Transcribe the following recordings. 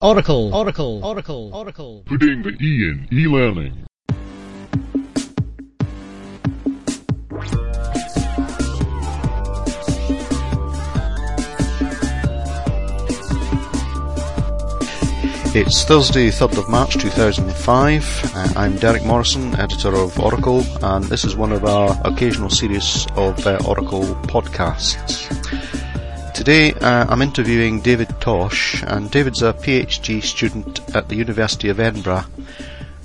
Auricle, Auricle, Auricle, Auricle. Putting the E in e-learning. It's Thursday, 3rd of March 2005. Uh, I'm Derek Morrison, editor of Auricle, and this is one of our occasional series of uh, Auricle podcasts. Today uh, I'm interviewing David Tosh, and David's a PhD student at the University of Edinburgh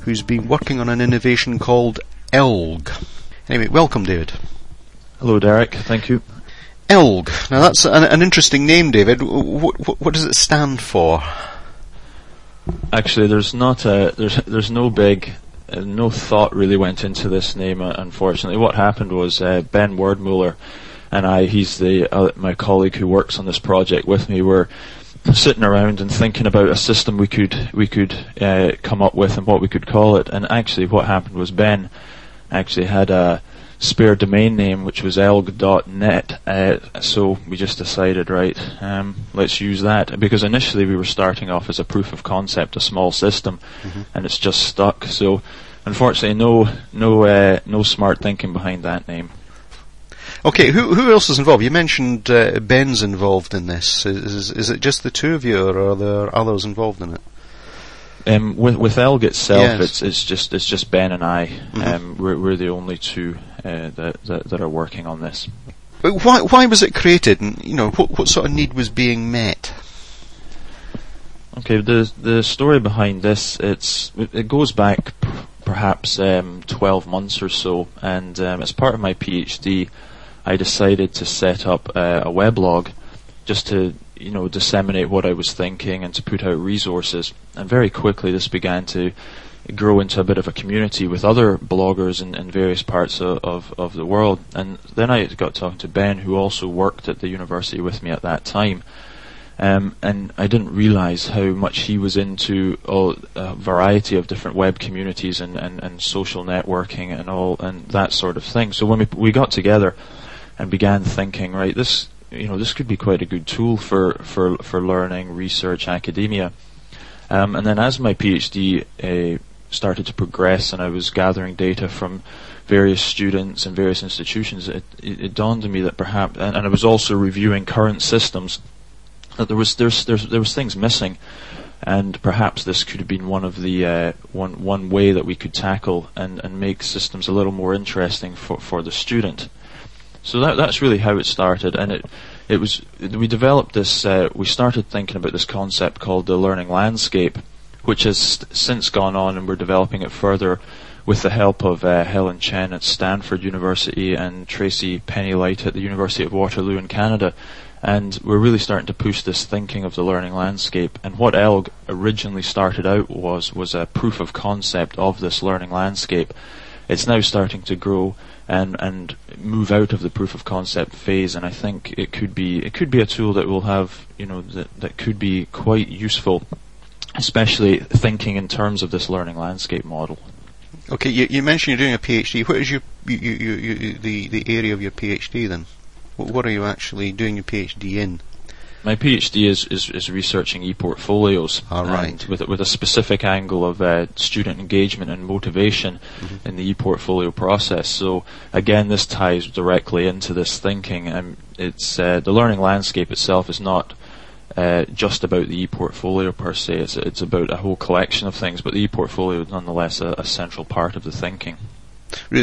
who's been working on an innovation called ELGG. Anyway, welcome David. Hello, Derek. Thank you. ELGG. Now that's an, an interesting name, David. What, what, what does it stand for? Actually, there's not a there's there's no big uh, no thought really went into this name. Uh, unfortunately, what happened was uh, Ben Werdmuller and I, he's the uh, my colleague who works on this project with me. We're sitting around and thinking about a system we could we could uh, come up with and what we could call it. And actually, what happened was Ben actually had a spare domain name which was elgg.net. Uh, so we just decided, right, um, let's use that because initially we were starting off as a proof of concept, a small system, mm-hmm. and it's just stuck. So unfortunately, no no uh, no smart thinking behind that name. Okay, who who else is involved? You mentioned uh, Ben's involved in this. Is, is, is it just the two of you, or are there others involved in it? Um, with with Elgg itself, yes. it's it's just it's just Ben and I. Mm-hmm. Um, we're we're the only two uh, that, that, that are working on this. But Why why was it created, and you know what what sort of need was being met? Okay, the the story behind this it's it goes back p- perhaps um, twelve months or so, and um, as part of my PhD, I decided to set up a weblog just to you know disseminate what I was thinking and to put out resources. And very quickly, this began to grow into a bit of a community with other bloggers in, in various parts of, of, of, the world. And then I got talking to Ben, who also worked at the university with me at that time. Um, and I didn't realize how much he was into all, a variety of different web communities and, and, and social networking and all and that sort of thing. So when we we got together and began thinking, right, this you know this could be quite a good tool for for for learning, research, academia. Um, and then as my PhD uh, started to progress and I was gathering data from various students and various institutions, it, it, it dawned on me that perhaps, and, and, I was also reviewing current systems, that there was there's, there's, there was things missing, and perhaps this could have been one of the uh, one one way that we could tackle and, and make systems a little more interesting for, for the student. So that that's really how it started, and it it was we developed this. Uh, we started thinking about this concept called the learning landscape which has since gone on and we're developing it further with the help of uh, Helen Chen at Stanford University and Tracy Penny-Light at the University of Waterloo in Canada. And we're really starting to push this thinking of the learning landscape. And what ELGG originally started out was was a proof of concept of this learning landscape. It's now starting to grow and and move out of the proof of concept phase. And I think it could be it could be a tool that will have you know that that could be quite useful especially thinking in terms of this learning landscape model. Okay, you, you mentioned you're doing a PhD. What is your you, you, you, the the area of your PhD then? What, what are you actually doing your PhD in? My PhD is, is, is researching e-portfolios All right. with, with a specific angle of uh, student engagement and motivation mm-hmm. in the e-portfolio process. So again, this ties directly into this thinking. And it's uh, the learning landscape itself is not uh, just about the e-portfolio per se. It's, it's about a whole collection of things, but the e-portfolio is nonetheless a, a central part of the thinking.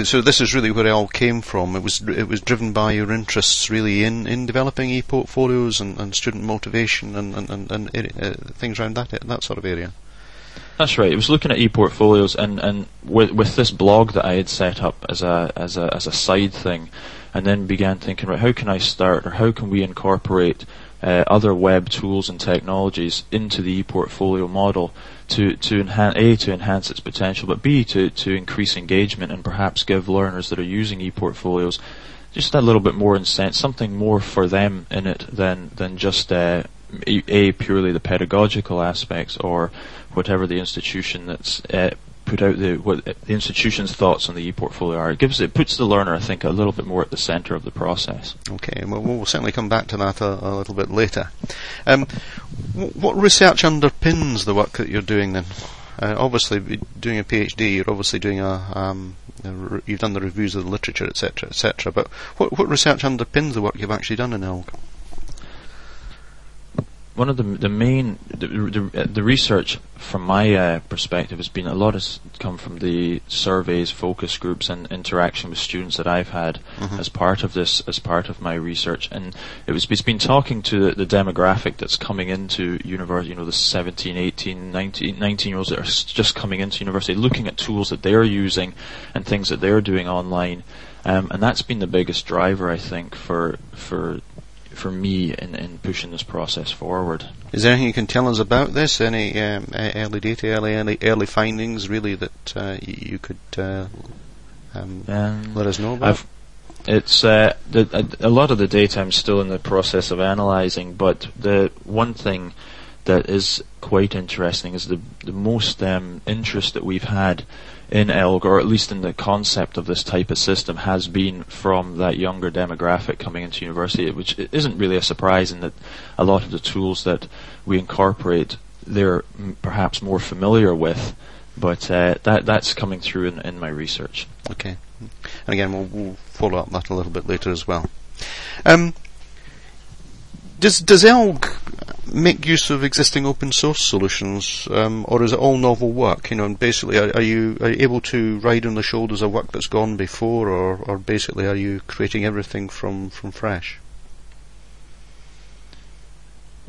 So this is really where it all came from. It was it was driven by your interests really in, in developing e-portfolios and, and student motivation and and, and, and uh, things around that that sort of area. That's right. It was looking at e-portfolios and, and with with this blog that I had set up as a as a as a side thing, and then began thinking, right, how can I start or how can we incorporate uh, other web tools and technologies into the e-portfolio model to to enhance a to enhance its potential, but b to to increase engagement and perhaps give learners that are using e-portfolios just a little bit more incentive, something more for them in it than than just uh, a, purely the pedagogical aspects or whatever the institution that's uh, put out the what the institution's thoughts on the e-portfolio are. It gives it puts the learner, I think, a little bit more at the centre of the process. Okay, well, we'll certainly come back to that a, a little bit later. Um, what research underpins the work that you're doing then? Uh, obviously, doing a PhD, you're obviously doing a, um, a re- you've done the reviews of the literature, etc., etc. But what, what research underpins the work you've actually done in ELGG? One of the the main the, the, the research from my uh, perspective has been a lot has come from the surveys, focus groups, and interaction with students that I've had Mhm. as part of this as part of my research, and it was it's been talking to the, the demographic that's coming into university, you know, the 17, 18, 19, 19 year olds that are just coming into university, looking at tools that they're using and things that they're doing online. Um, and that's been the biggest driver, I think, for for for me in, in pushing this process forward. Is there anything you can tell us about this? Any um, early data, early, early, early findings, really, that uh, you could uh, um, Um, let us know about? I've, it's uh, the, a, a lot of the data I'm still in the process of analysing, but the one thing that is quite interesting is the the most um, interest that we've had in ELGG, or at least in the concept of this type of system, has been from that younger demographic coming into university, which isn't really a surprise in that a lot of the tools that we incorporate they're perhaps more familiar with, but uh, that that's coming through in, in my research. Okay. And again, we'll, we'll follow up that a little bit later as well. Um, does does ELGG make use of existing open source solutions, um, or is it all novel work? You know, and basically, are, are you are you able to ride on the shoulders of work that's gone before, or, or basically, are you creating everything from from fresh?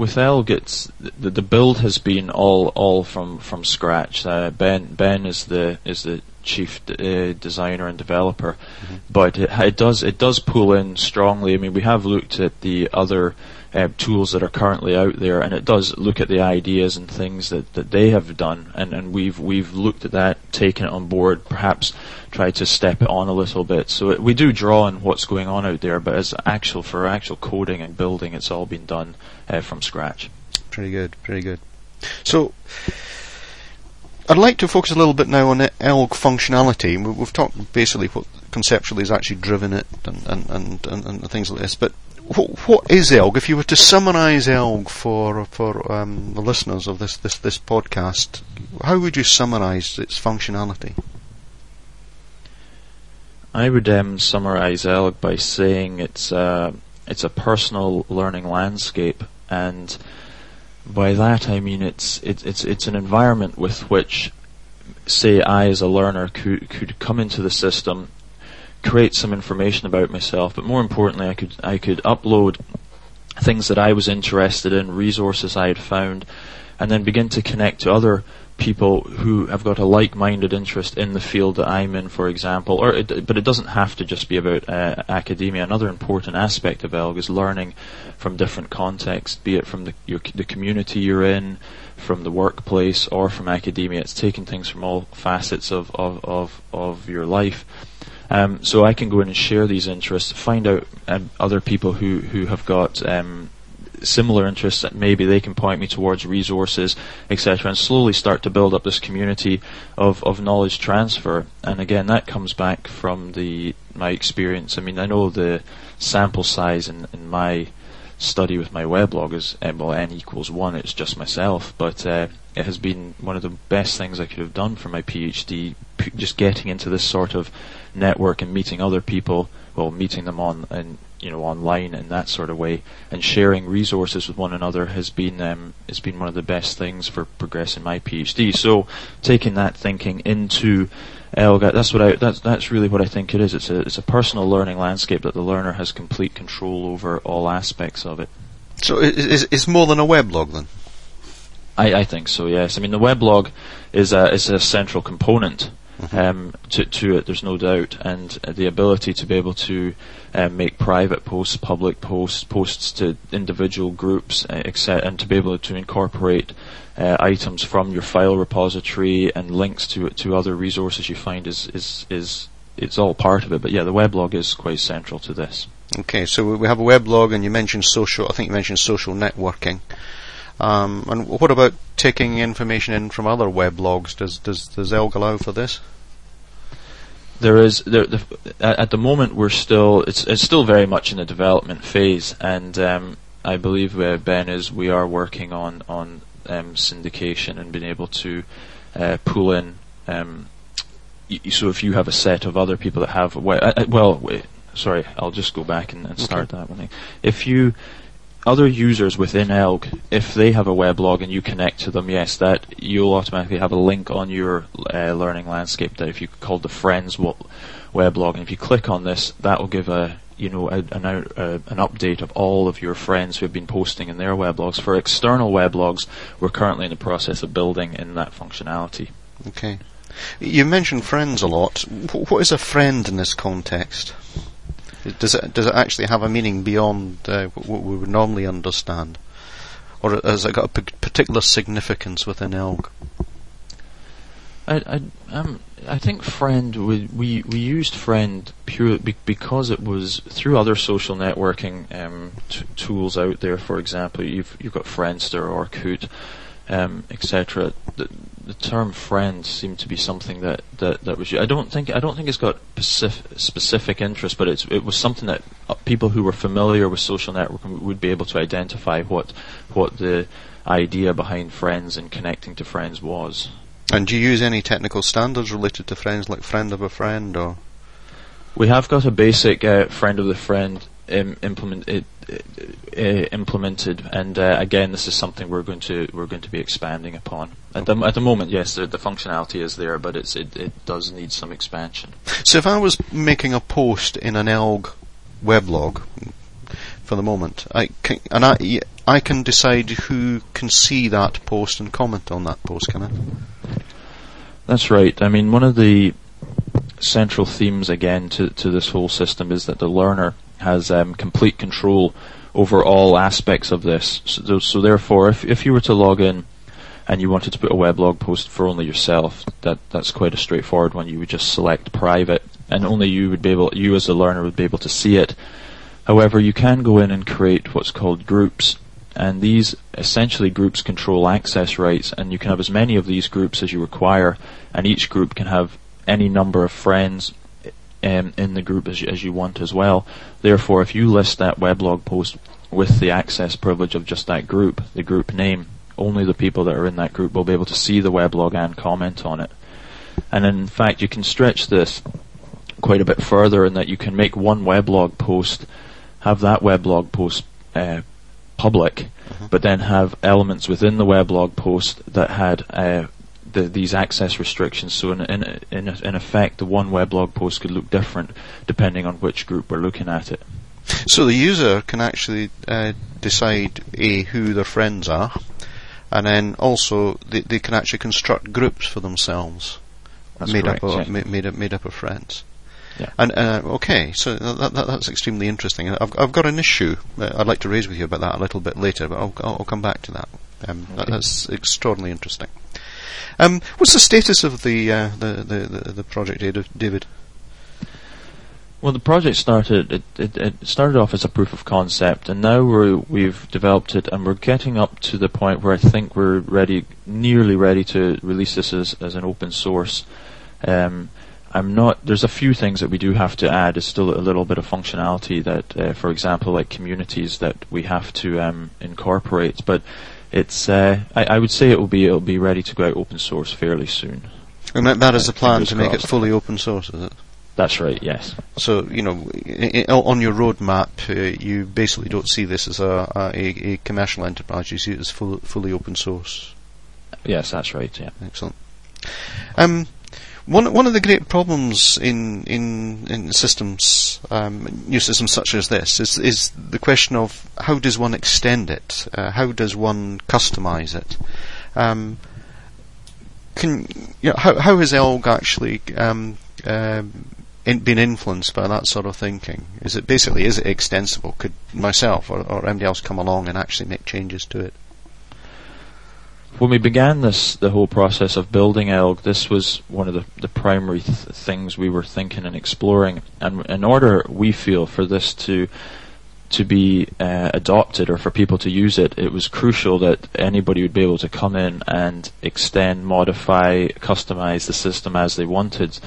with Elgg, it's the, the build has been all all from from scratch. Uh, ben Ben is the is the chief d- uh, designer and developer, but it, it does it does pull in strongly. I mean, we have looked at the other uh, tools that are currently out there, and it does look at the ideas and things that, that they have done, and, and we've we've looked at that, taken it on board, perhaps tried to step it on a little bit. So it, we do draw on what's going on out there, but as actual for actual coding and building, it's all been done uh, from scratch. Pretty good, pretty good. So, I'd like to focus a little bit now on the ELGG functionality. We- We've talked basically what conceptually has actually driven it and, and, and, and, and things like this, but what, what is ELGG? If you were to summarise ELGG for for um, the listeners of this, this, this podcast, how would you summarise its functionality? I would um, summarize ELGG by saying it's a it's a personal learning landscape, and by that I mean it's it's it's it's an environment with which, say, I as a learner could could come into the system, create some information about myself, but more importantly, I could I could upload things that I was interested in, resources I had found, and then begin to connect to other people who have got a like-minded interest in the field that I'm in, for example. Or, it, but it doesn't have to just be about uh, academia. Another important aspect of ELGG is learning from different contexts, be it from the, your, the community you're in, from the workplace, or from academia. It's taking things from all facets of of of, of your life. Um, so I can go in and share these interests, find out um, other people who, who have got um, similar interests that maybe they can point me towards resources, etc., and slowly start to build up this community of, of knowledge transfer. And again, that comes back from the my experience. I mean, I know the sample size in, in my study with my weblog is uh, well n equals one. It's just myself, but uh, it has been one of the best things I could have done for my PhD. Just getting into this sort of network and meeting other people, well, meeting them on and you know online in that sort of way, and sharing resources with one another has been um, has been one of the best things for progressing my PhD. So taking that thinking into ELGA, that's what I that's that's really what I think it is. It's a it's a personal learning landscape that the learner has complete control over all aspects of it. So i- is it's more than a weblog then? I, I think so. Yes. I mean, the weblog is a is a central component um, to to it. There's no doubt, and uh, the ability to be able to um, make private posts, public posts, posts to individual groups, uh, etc., and to be able to incorporate uh, items from your file repository and links to to other resources you find is is is it's all part of it. But yeah, the weblog is quite central to this. Okay, so we- we have a weblog, and you mentioned social. I think you mentioned social networking. Um, and what about taking information in from other weblogs? Does does does Elgg allow for this? There is there, the, at the moment we're still it's it's still very much in the development phase, and um, I believe uh, Ben is we are working on on um, syndication and being able to uh, pull in. Um, y- so if you have a set of other people that have we- uh, well, wait, sorry, I'll just go back and, and start that one. If you other users within ELGG, if they have a weblog and you connect to them, yes, that you'll automatically have a link on your uh, learning landscape that if you call the friends weblog, and if you click on this, that will give a you know a, an, uh, an update of all of your friends who have been posting in their weblogs. For external weblogs, we're currently in the process of building in that functionality. Okay. You mentioned friends a lot. What is a friend in this context? Does it does it actually have a meaning beyond uh, what we would normally understand, or has it got a particular significance within Elgg? I, I, um, I think friend we, we we used friend purely be, because it was through other social networking um, t- tools out there. For example, you've you've got Friendster or Orkut, um, etc. The, the term friend seemed to be something that, that, that was. I don't think I don't think it's got specific, specific interest, but it's it was something that uh, people who were familiar with social networking would be able to identify what what the idea behind friends and connecting to friends was. And do you use any technical standards related to friends, like friend of a friend, or We have got a basic uh, friend of the friend um, implement it, uh, implemented, and uh, again, this is something we're going to we're going to be expanding upon. At the at the moment, yes, the, the functionality is there, but it's it, it does need some expansion. So if I was making a post in an Elgg weblog, for the moment, I can, and I, I can decide who can see that post and comment on that post, can I? That's right. I mean, one of the central themes again to to this whole system is that the learner has um, complete control over all aspects of this. So, so therefore, if if you were to log in and you wanted to put a weblog post for only yourself, that that's quite a straightforward one. You would just select private, and only you would be able, you as a learner would be able to see it. However, you can go in and create what's called groups, and these essentially groups control access rights, and you can have as many of these groups as you require, and each group can have any number of friends um, in the group as you, as you want as well. Therefore, if you list that weblog post with the access privilege of just that group, the group name, only the people that are in that group will be able to see the weblog and comment on it. And in fact, you can stretch this quite a bit further in that you can make one weblog post, have that weblog post uh, public, but then have elements within the weblog post that had uh, the, these access restrictions. So in, in, in, in effect, the one weblog post could look different depending on which group we're looking at it. So the user can actually uh, decide a who their friends are, and then also they, they can actually construct groups for themselves, That's made correct, up of yeah. ma- made up made up of friends. Yeah. And uh, okay, so that, that, that's extremely interesting. I've I've got an issue I'd like to raise with you about that a little bit later, but I'll I'll, I'll come back to that. Um, Okay. That's extraordinarily interesting. Um, what's the status of the uh, the, the, the project, David-? Well, the project started. It, it, it started off as a proof of concept, and now we're, we've developed it, and we're getting up to the point where I think we're ready, nearly ready to release this as, as an open source. Um, I'm not. There's a few things that we do have to add. There's still a little bit of functionality that, uh, for example, like communities that we have to um, incorporate. But it's. Uh, I, I would say it will be. It will be ready to go out open source fairly soon. And that, that is the plan to make it fully open source, is it? That's right. Yes. So you know, i- i- on your roadmap, uh, you basically don't see this as a, a, a commercial enterprise. You see it as full, fully open source. Yes, that's right. Yeah. Excellent. Um, one one of the great problems in in, in systems, um, new systems such as this, is is the question of how does one extend it? Uh, how does one customize it? Um, can you know, how how has Elgg actually um, um, in, been influenced by that sort of thinking? Is it basically is it extensible? Could myself or, or anybody else come along and actually make changes to it? When we began this, the whole process of building Elgg, this was one of the, the primary th- things we were thinking and exploring. And in order, we feel, for this to to be uh, adopted or for people to use it, it was crucial that anybody would be able to come in and extend, modify, customize the system as they wanted.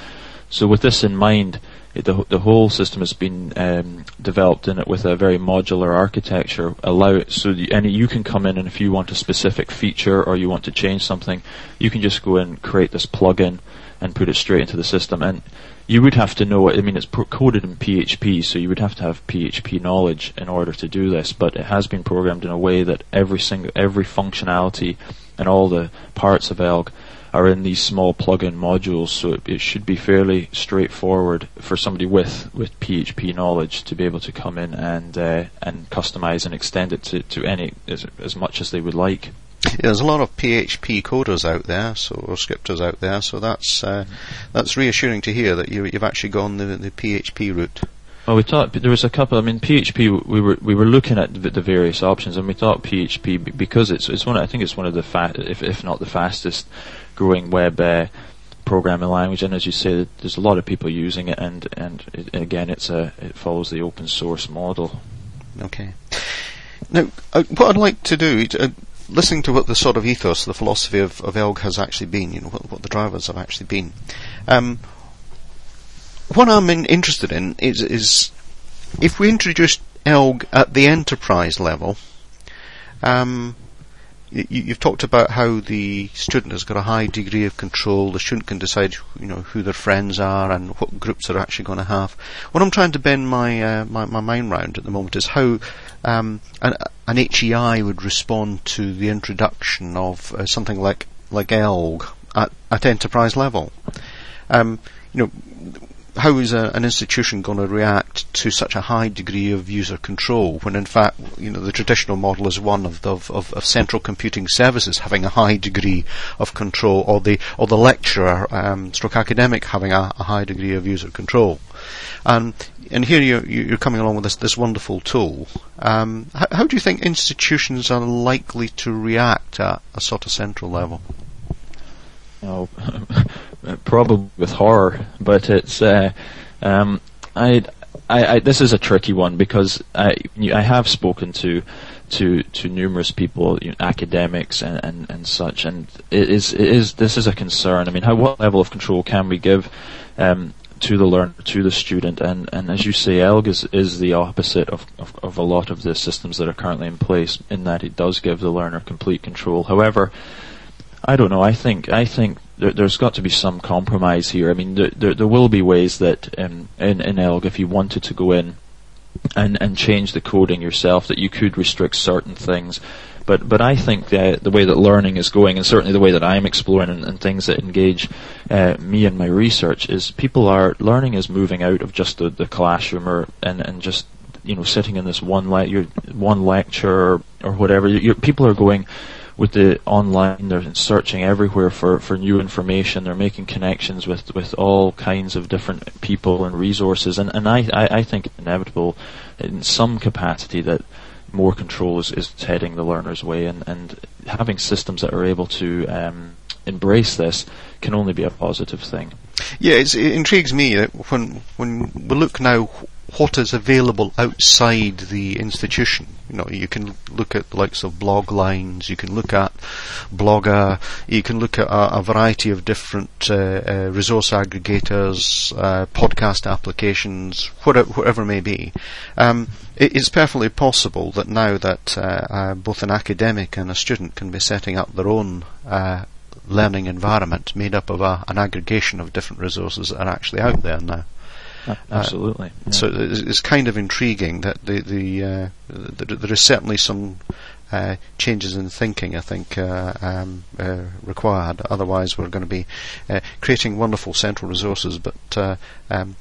So with this in mind, the, the whole system has been um, developed in it with a very modular architecture. Allow it so the, you can come in and if you want a specific feature or you want to change something, you can just go in, create this plugin, and put it straight into the system. And you would have to know. I mean, it's coded in PHP, so you would have to have PHP knowledge in order to do this. But it has been programmed in a way that every single every functionality and all the parts of Elgg are in these small plug-in modules, so it, it, should be fairly straightforward for somebody with, with PHP knowledge to be able to come in and uh, and customize and extend it to, to any as, as much as they would like. Yeah, there's a lot of PHP coders out there, so or scripters out there, so that's uh, that's reassuring to hear that you, have actually gone the, the PHP route. Well, we thought there was a couple. I mean, PHP. We were we were looking at the, various options, and we thought PHP because it's it's one. I think it's one of the fa- if if not the fastest growing web uh, programming language. And as you say, there's a lot of people using it, and and it, again, it's a it follows the open source model. Okay. Now, uh, what I'd like to do, uh, listening to what the sort of ethos, the philosophy of, of Elgg has actually been, you know, what, what the drivers have actually been. Um, what I'm in, interested in is, is if we introduce Elgg at the enterprise level, um, you, have talked about how the student has got a high degree of control. The student can decide, you know, who their friends are and what groups they're actually going to have. What I'm trying to bend my uh, my, my, mind round at the moment is how um, an, an, HEI would respond to the introduction of uh, something like like ELGG at, at enterprise level. Um, you know, how is a, an institution going to react to such a high degree of user control when in fact you know the traditional model is one of, of, of, of central computing services having a high degree of control or the or the lecturer um, stroke academic having a, a, high degree of user control and and here you're, you're coming along with this, this wonderful tool. Um, how, how do you think institutions are likely to react at a sort of central level? know, probably with horror, but it's uh, um, I, I, I, this is a tricky one because I I have spoken to to to numerous people, you know, academics and, and, and such, and it is it is this is a concern. I mean, how what level of control can we give um, to the learner, to the student, and, and as you say, ELGG is, is the opposite of, of, of a lot of the systems that are currently in place in that it does give the learner complete control. However, I don't know. I think I think there, has got to be some compromise here. I mean, there there, there will be ways that um, in in ELGG, if you wanted to go in and and change the coding yourself, that you could restrict certain things. But but I think the the way that learning is going, and certainly the way that I'm exploring and, and things that engage uh, me in my research, is people are learning is moving out of just the, the classroom or and and just you know sitting in this one le- one lecture or, or whatever. You're, people are going with the online, they're searching everywhere for, for new information. They're making connections with, with all kinds of different people and resources. And, and I, I, I think inevitable in some capacity that more control is, is heading the learner's way. And, and having systems that are able to um, embrace this can only be a positive thing. Yeah, it intrigues me that when when we look now what is available outside the institution. You know, you can look at the likes of Bloglines, you can look at Blogger, you can look at a, a variety of different uh, uh, resource aggregators, uh, podcast applications, whatever, whatever it may be. Um, it, it's perfectly possible that now that uh, uh, both an academic and a student can be setting up their own uh, learning environment made up of a, an aggregation of different resources that are actually out there now. Absolutely. Uh, yeah. So it's, kind of intriguing that the the, uh, the there is certainly some uh, changes in thinking, I think, uh, um, uh, required. Otherwise, we're going to be uh, creating wonderful central resources, but um,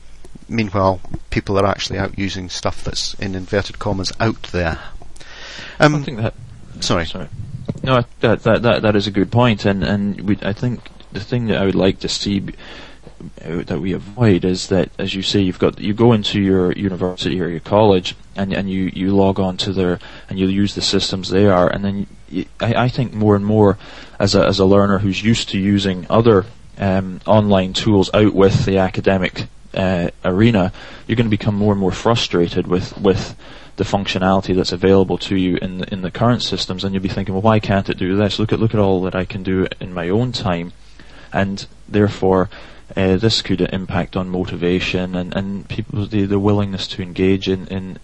meanwhile, people are actually out using stuff that's in inverted commas out there. Um, I think that. Sorry. Sorry. No, that that that that is a good point, and and we, I think the thing that I would like to see that we avoid is that, as you say, you've got you go into your university or your college, and and you you log on to their and you use the systems they are, and then you, I, I think more and more as a as a learner who's used to using other um, online tools out with the academic uh, arena, you're going to become more and more frustrated with with the functionality that's available to you in the, in the current systems, and you'll be thinking, well, why can't it do this? Look at look at all that I can do in my own time, and therefore. Uh, this could impact on motivation and, and people the, the willingness to engage in, in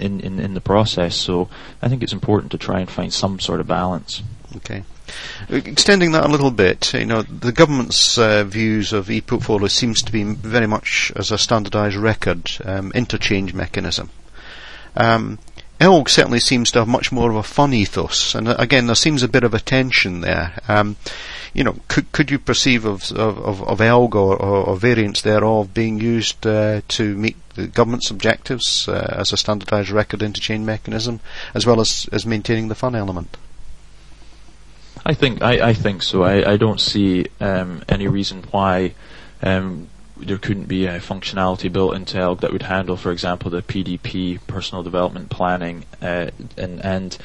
in, in, in the process. So I think it's important to try and find some sort of balance. Okay. Extending that a little bit, you know, the government's uh, views of e-portfolio seems to be very much as a standardised record um, interchange mechanism. Um, ELGG certainly seems to have much more of a fun ethos, and uh, again, there seems a bit of a tension there. Um, you know, could could you perceive of of, of ELGG or, or, variants thereof being used uh, to meet the government's objectives uh, as a standardised record interchange mechanism, as well as, as maintaining the fun element? I think I, I think so. I, I don't see um, any reason why um, there couldn't be a functionality built into ELGG that would handle, for example, the PDP, personal development planning, uh, and and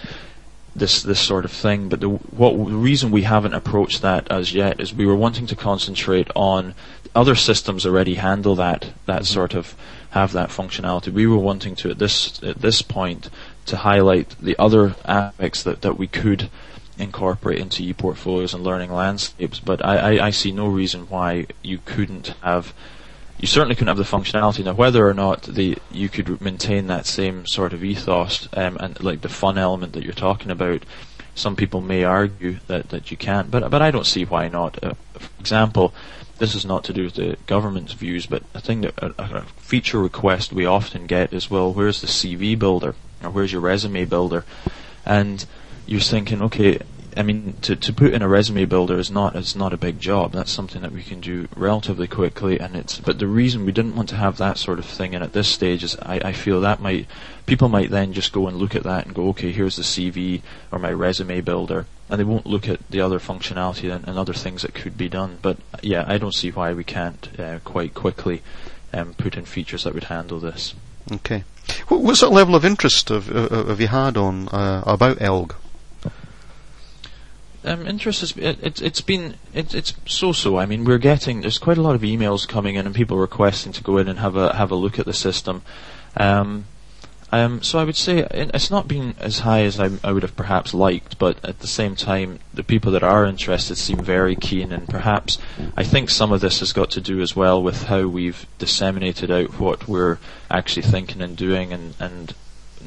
this this sort of thing. But the what the reason we haven't approached that as yet is we were wanting to concentrate on other systems already handle that that mm-hmm. sort of have that functionality. We were wanting to at this at this point to highlight the other aspects that, that we could incorporate into e-portfolios and learning landscapes. But I, I, I, see no reason why you couldn't have. You certainly couldn't have the functionality now. Whether or not the you could maintain that same sort of ethos um, and like the fun element that you're talking about, some people may argue that, that you can't. But but I don't see why not. Uh, for example, this is not to do with the government's views, but a thing that a, a feature request we often get is, well, where's the CV builder or where's your resume builder, and you're thinking, okay, I mean, to, to put in a resume builder is not it's not a big job. That's something that we can do relatively quickly, and it's. But the reason we didn't want to have that sort of thing in at this stage is I, I feel that might people might then just go and look at that and go, okay, here's the CV or my resume builder, and they won't look at the other functionality and, and other things that could be done. But yeah, I don't see why we can't uh, quite quickly um, put in features that would handle this. Okay. What, what sort of level of interest have, have you had on uh, about ELGG? Um, interest has it, it, it's been it, it's so-so. I mean, we're getting there's quite a lot of emails coming in and people requesting to go in and have a have a look at the system. Um, um, so I would say it's not been as high as I, I, would have perhaps liked, but at the same time, the people that are interested seem very keen, and perhaps I think some of this has got to do as well with how we've disseminated out what we're actually thinking and doing, and, and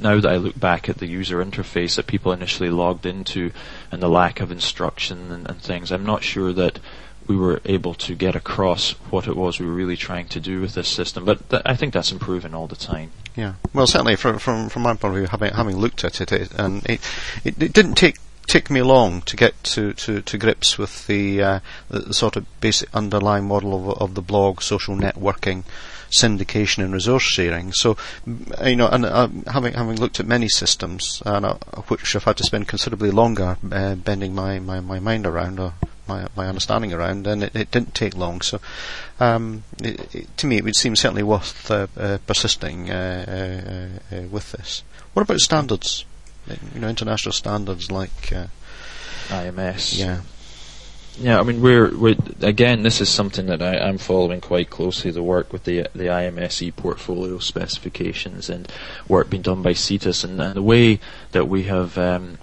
now that I look back at the user interface that people initially logged into and the lack of instruction and, and things, I'm not sure that we were able to get across what it was we were really trying to do with this system. But th- I think that's improving all the time. Yeah, well, certainly from from, from my point of view, having having looked at it, it and it, it, it didn't take take me long to get to, to, to grips with the, uh, the, the sort of basic underlying model of of the blog, social networking syndication and resource sharing. So, you know, and uh, having having looked at many systems, uh, which I've had to spend considerably longer uh, bending my, my, my mind around or my my understanding around, and it, it didn't take long. So, um, it, it, to me, it would seem certainly worth uh, uh, persisting uh, with this. What about standards? You know, international standards like IMS. Yeah. Yeah, I mean, we're, we're again. This is something that I, am following quite closely. The work with the the IMSE portfolio specifications and work being done by CETIS and, and the way that we have um,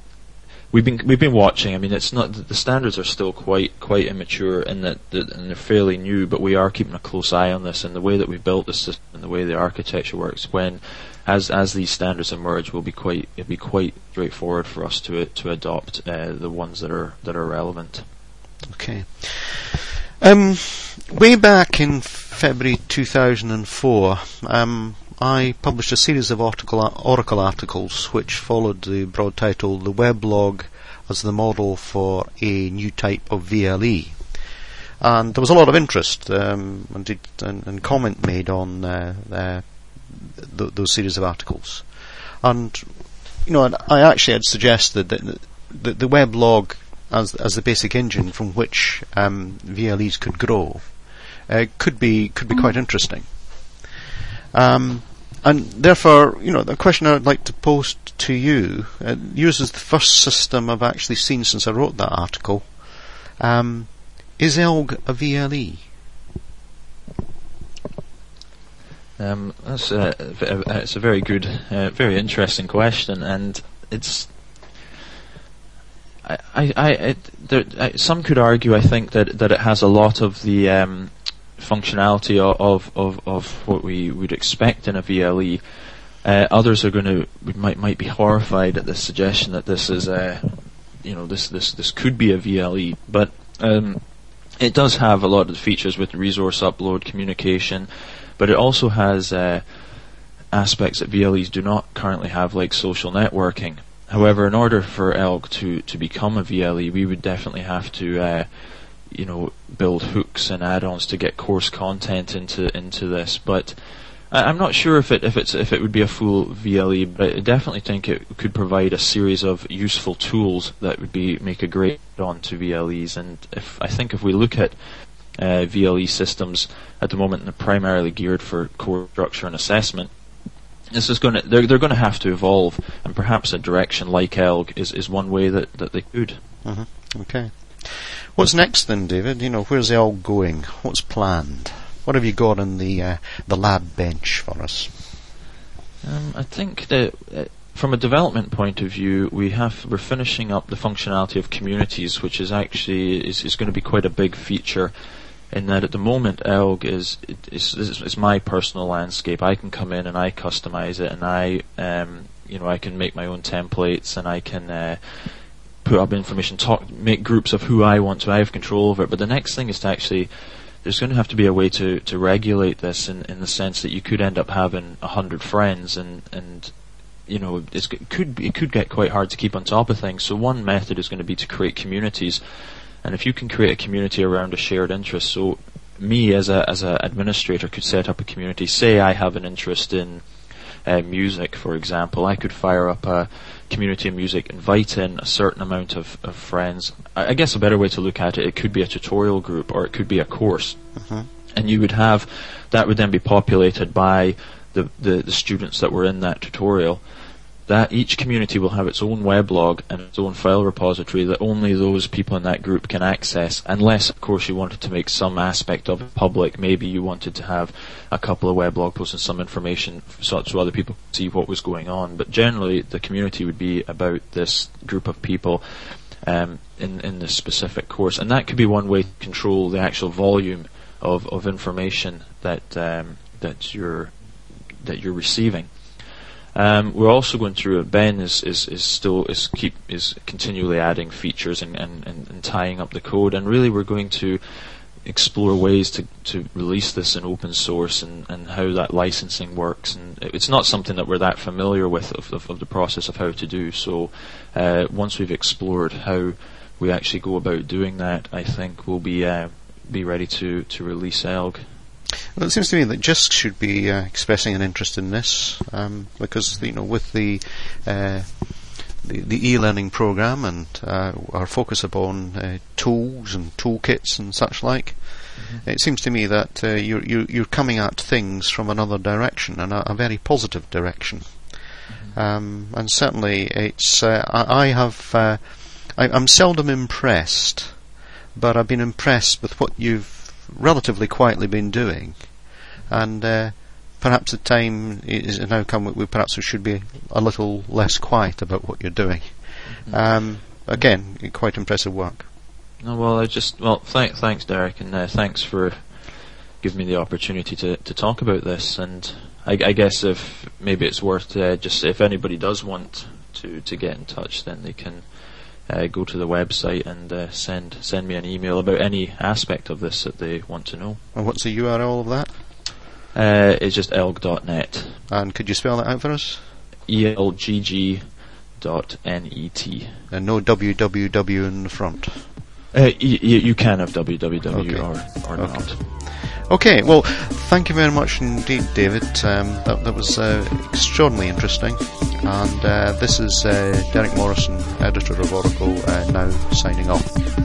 we've been we've been watching. I mean, it's not the standards are still quite quite immature in that, and they're fairly new, but we are keeping a close eye on this and the way that we built the system and the way the architecture works. When as as these standards emerge, will be quite it'll be quite straightforward for us to to adopt uh, the ones that are that are relevant. Okay. Um, way back in February 2004, um, I published a series of Auricle articles which followed the broad title The Weblog as the Model for a New Type of VLE. And there was a lot of interest um, and, and, and, comment made on uh, uh, th- those series of articles. And, you know, I actually had suggested that the, the weblog as as the basic engine from which um, VLEs could grow uh, could be could be quite interesting. Um, and therefore, you know, the question I would like to pose to you uh, uses the first system I've actually seen since I wrote that article. Um, is ELGG a VLE? Um, that's a, it's a very good, uh, very interesting question, and it's. I, I, there, I, some could argue, I think that that it has a lot of the um, functionality of, of of what we would expect in a VLE. Uh, others are going to might might be horrified at the suggestion that this is a, you know, this this this could be a VLE, but um, it does have a lot of the features with resource upload, communication, but it also has uh, aspects that VLEs do not currently have, like social networking. However, in order for Elgg to, to become a VLE, we would definitely have to, uh, you know, build hooks and add-ons to get course content into into this. But I, am not sure if it if it's if it would be a full VLE, but I definitely think it could provide a series of useful tools that would be make a great add-on to VLEs. And if I think if we look at uh, VLE systems at the moment, they're primarily geared for core structure and assessment. This is going to they're they're going to have to evolve, and perhaps a direction like ELGG is, is one way that, that they could. Mm-hmm. Okay. What's next then, David? You know, where's ELGG going? What's planned? What have you got on the uh, the lab bench for us? Um, I think that uh, from a development point of view, we have we're finishing up the functionality of communities, which is actually is, is going to be quite a big feature in that at the moment ELGG is, is, is my personal landscape. I can come in and I customize it, and I um, you know I can make my own templates, and I can uh, put up information, talk, make groups of who I want to. I have control over it. But the next thing is to actually there's going to have to be a way to, to regulate this in, in the sense that you could end up having a hundred friends and and you know it could it could get quite hard to keep on top of things. So one method is going to be to create communities and if you can create a community around a shared interest, so me as a as an administrator could set up a community. Say I have an interest in uh, music, for example, I could fire up a community of music, invite in a certain amount of, of friends. I, I, guess a better way to look at it, it could be a tutorial group or it could be a course, uh-huh. and you would have that would then be populated by the, the, the students that were in that tutorial that each community will have its own weblog and its own file repository that only those people in that group can access, unless, of course, you wanted to make some aspect of it public. Maybe you wanted to have a couple of weblog posts and some information so, so other people could see what was going on. But generally, the community would be about this group of people um, in in this specific course, and that could be one way to control the actual volume of, of information that um, that you're that you're receiving. Um, we're also going through it. Ben is, is, is still is keep is continually adding features and, and, and, and, tying up the code, and really we're going to explore ways to, to release this in open source and, and how that licensing works. And it's not something that we're that familiar with of, of, of the process of how to do. So uh, once we've explored how we actually go about doing that, I think we'll be uh, be ready to, to release ELGG. Well, it seems to me that JISC should be uh, expressing an interest in this um, because you know with the uh, the, the, e-learning program and uh, our focus upon uh, tools and toolkits and such like, mm-hmm. it seems to me that uh, you're, you're, you're coming at things from another direction and a, a very positive direction. Mm-hmm. Um, and certainly, it's uh, I, I, have I, I'm seldom impressed, but I've been impressed with what you've relatively quietly been doing, and uh, perhaps the time is now come. We perhaps we should be a little less quiet about what you're doing. Mm-hmm. Um, again, quite impressive work. No, well, I just well, th- thanks, Derek, and uh, thanks for giving me the opportunity to, to talk about this. And I, I guess if maybe it's worth uh, just if anybody does want to to get in touch, then they can uh, go to the website and uh, send send me an email about any aspect of this that they want to know. And what's the URL of that? Uh, it's just elgg.net. And could you spell that out for us? elgg dot net. And no www in the front. Uh, y- y- you can have www okay. or, or okay. not. Okay, well, thank you very much indeed, David. Um, that, that, was uh, extraordinarily interesting. And uh, this is uh, Derek Morrison, editor of Auricle, uh, now signing off.